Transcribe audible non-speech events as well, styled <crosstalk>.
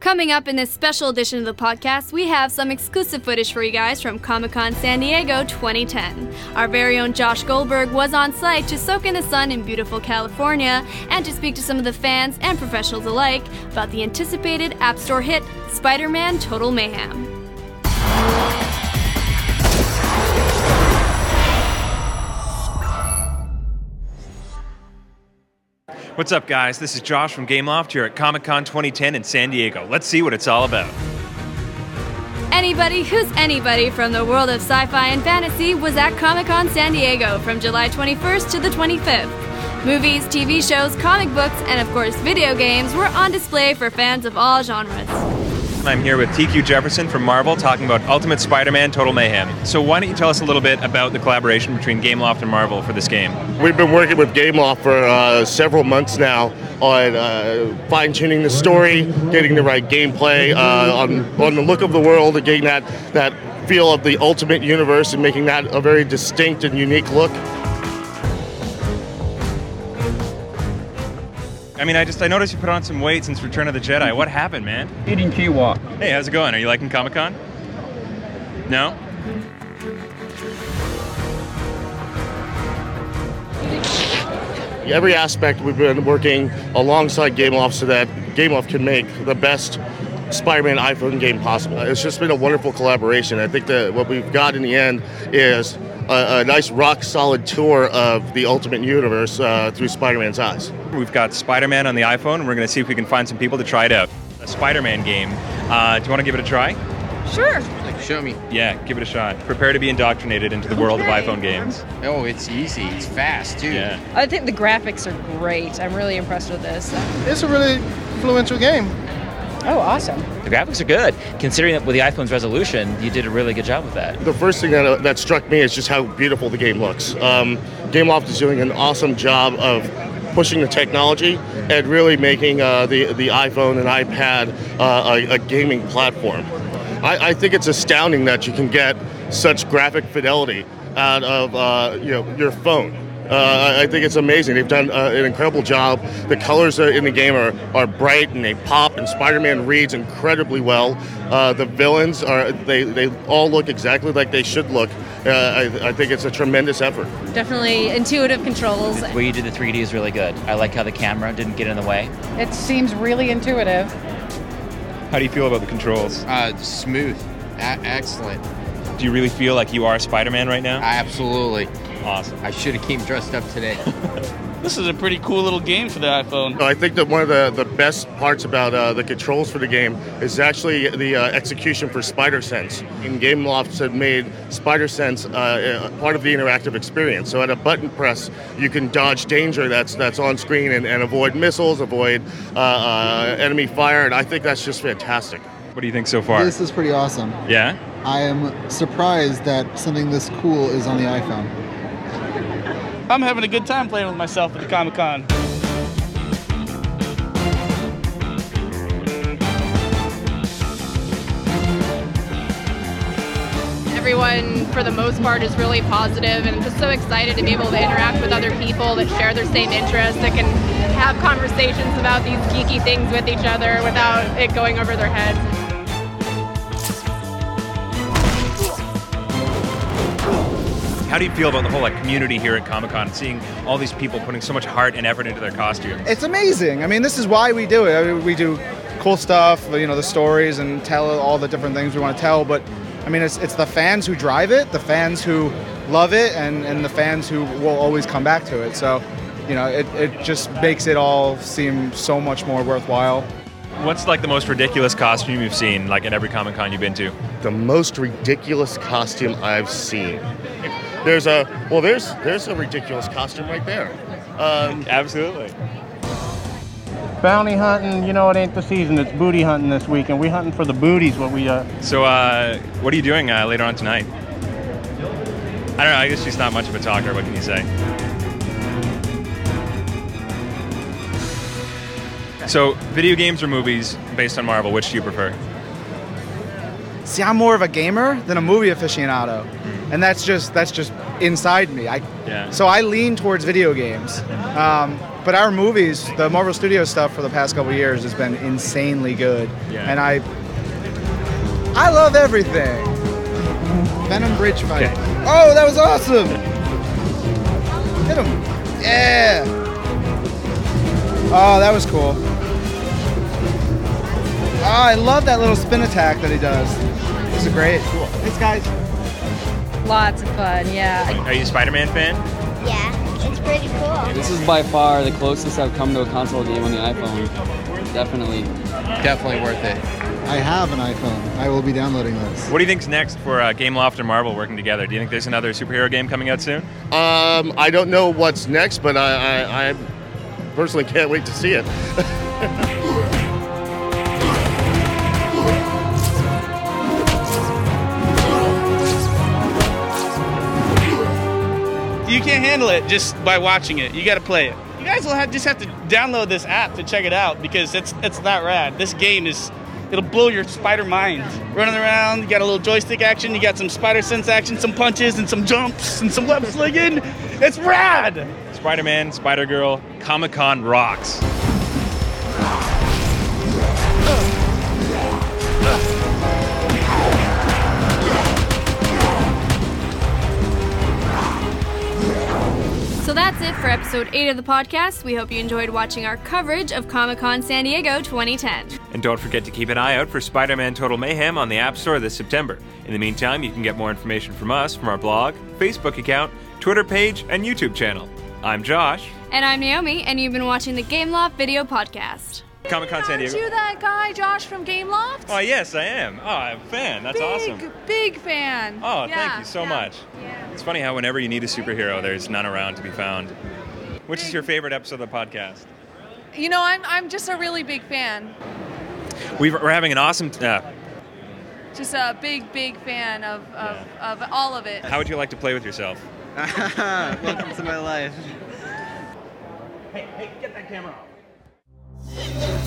Coming up in this special edition of the podcast, we have some exclusive footage for you guys from Comic Con San Diego 2010. Our very own Josh Goldberg was on site to soak in the sun in beautiful California and to speak to some of the fans and professionals alike about the anticipated App Store hit Spider Man Total Mayhem. What's up, guys? This is Josh from Gameloft here at Comic Con 2010 in San Diego. Let's see what it's all about. Anybody who's anybody from the world of sci fi and fantasy was at Comic Con San Diego from July 21st to the 25th. Movies, TV shows, comic books, and of course video games were on display for fans of all genres. I'm here with TQ Jefferson from Marvel talking about Ultimate Spider Man Total Mayhem. So, why don't you tell us a little bit about the collaboration between Gameloft and Marvel for this game? We've been working with Gameloft for uh, several months now on uh, fine tuning the story, getting the right gameplay, uh, on, on the look of the world, and getting that, that feel of the Ultimate Universe and making that a very distinct and unique look. I mean, I just I noticed you put on some weight since Return of the Jedi. What happened, man? Eating Kiwa. Hey, how's it going? Are you liking Comic Con? No? Every aspect we've been working alongside Gameloft so that Gameloft can make the best Spider-Man iPhone game possible. It's just been a wonderful collaboration. I think that what we've got in the end is a, a nice rock solid tour of the Ultimate Universe uh, through Spider-Man's eyes. We've got Spider Man on the iPhone, and we're going to see if we can find some people to try it out. A Spider Man game. Uh, do you want to give it a try? Sure. Like, Show me. Yeah, give it a shot. Prepare to be indoctrinated into the world of iPhone games. Oh, it's easy. It's fast too. Yeah. I think the graphics are great. I'm really impressed with this. It's a really influential game. Oh, awesome. The graphics are good. Considering that with the iPhone's resolution, you did a really good job with that. The first thing that, uh, that struck me is just how beautiful the game looks. Um, Gameloft is doing an awesome job of pushing the technology and really making uh, the, the iPhone and iPad uh, a, a gaming platform. I, I think it's astounding that you can get such graphic fidelity out of uh, you know your phone. Uh, I I think it's amazing. They've done uh, an incredible job. The colors uh, in the game are, are bright and they pop, and Spider-Man reads incredibly well. Uh, the villains are they, they all look exactly like they should look. Uh, I, I think it's a tremendous effort. Definitely intuitive controls. Where you did the 3D is really good. I like how the camera didn't get in the way. It seems really intuitive. How do you feel about the controls? Uh, smooth. A- excellent. Do you really feel like you are Spider Man right now? Absolutely. Awesome. I should have came dressed up today. <laughs> This is a pretty cool little game for the iPhone. I think that one of the, the best parts about uh, the controls for the game is actually the uh, execution for Spider Sense. In Gameloft had made Spider Sense uh, part of the interactive experience. So at a button press, you can dodge danger that's that's on screen and, and avoid missiles, avoid uh, uh, enemy fire, and I think that's just fantastic. What do you think so far? This is pretty awesome. yeah? I am surprised that something this cool is on the iPhone. I'm having a good time playing with myself at the Comic Con. everyone for the most part is really positive and I'm just so excited to be able to interact with other people that share their same interests that can have conversations about these geeky things with each other without it going over their heads. How do you feel about the whole like community here at Comic Con, seeing all these people putting so much heart and effort into their costumes? It's amazing. I mean, this is why we do it. I mean, we do cool stuff, you know, the stories and tell all the different things we want to tell. But I mean, it's, it's the fans who drive it, the fans who love it, and, and the fans who will always come back to it. So, you know, it, it just makes it all seem so much more worthwhile. What's like the most ridiculous costume you've seen, like at every Comic Con you've been to? The most ridiculous costume I've seen. There's a well, there's there's a ridiculous costume right there. Um, Absolutely. Bounty hunting, you know, it ain't the season. It's booty hunting this week, and we hunting for the booties. What we uh. So, uh, what are you doing uh, later on tonight? I don't know. I guess she's not much of a talker. What can you say? So, video games or movies based on Marvel, which do you prefer? See, I'm more of a gamer than a movie aficionado, and that's just that's just inside me. I Yeah. so I lean towards video games. Um, but our movies, the Marvel Studios stuff for the past couple years has been insanely good. Yeah. And I I love everything. Venom Bridge fight. Okay. Oh, that was awesome. Hit him. Yeah. Oh, that was cool. Oh, I love that little spin attack that he does. This is great. Cool. Thanks, guys. Lots of fun, yeah. Are you a Spider-Man fan? Yeah, it's pretty cool. This is by far the closest I've come to a console game on the iPhone. Definitely. Definitely worth it. I have an iPhone. I will be downloading this. What do you think's next for uh, Gameloft and Marvel working together? Do you think there's another superhero game coming out soon? Um, I don't know what's next, but I, I, I personally can't wait to see it. <laughs> handle it just by watching it. You got to play it. You guys will have, just have to download this app to check it out because it's it's that rad. This game is it'll blow your spider mind. Running around, you got a little joystick action, you got some spider sense action, some punches and some jumps and some web slinging. It's rad. Spider-Man, Spider-Girl, Comic-Con rocks. So that's it for episode 8 of the podcast. We hope you enjoyed watching our coverage of Comic Con San Diego 2010. And don't forget to keep an eye out for Spider-Man Total Mayhem on the App Store this September. In the meantime, you can get more information from us from our blog, Facebook account, Twitter page, and YouTube channel. I'm Josh. And I'm Naomi, and you've been watching the Game Gameloft Video Podcast. Comic Con San Aren't Diego. you that guy, Josh from Game Gameloft? Oh yes, I am. Oh, I'm a fan. That's big, awesome. Big fan. Oh, Yeah, thank you so yeah. much. It's funny how whenever you need a superhero, there's none around to be found. Which is your favorite episode of the podcast? You know, I'm, I'm just a really big fan. We've, we're having an awesome. Uh, Just a big, big fan of, of, of all of it. how would you like to play with yourself? <laughs> Welcome to my life. Hey, hey, get that camera off.